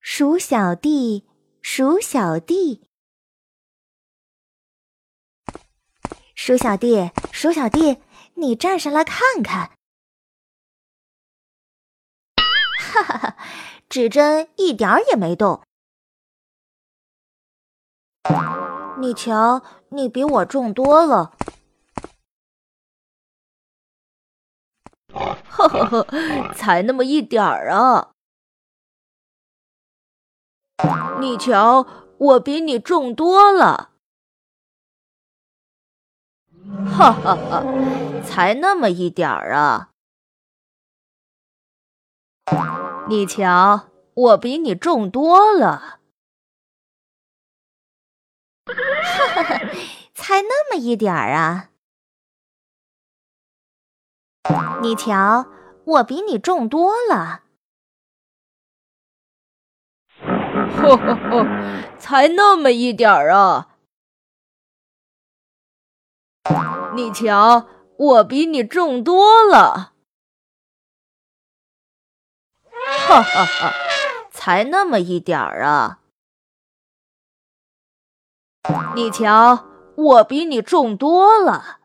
鼠小弟，鼠小弟，鼠小弟，鼠小弟，你站上来看看。哈哈哈，指针一点儿也没动。你瞧，你比我重多了。呵呵呵，才那么一点儿啊！你瞧，我比你重多了。哈哈哈，才那么一点儿啊！你瞧，我比你重多了。哈哈，才那么一点儿啊！你瞧，我比你重多了。呵呵呵，才那么一点儿啊！你瞧，我比你重多了。哈哈哈，才那么一点儿啊！你瞧，我比你重多了。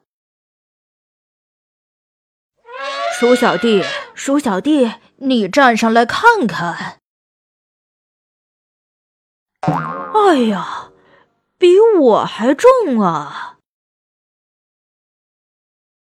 鼠小弟，鼠小弟，你站上来看看。哎呀，比我还重啊！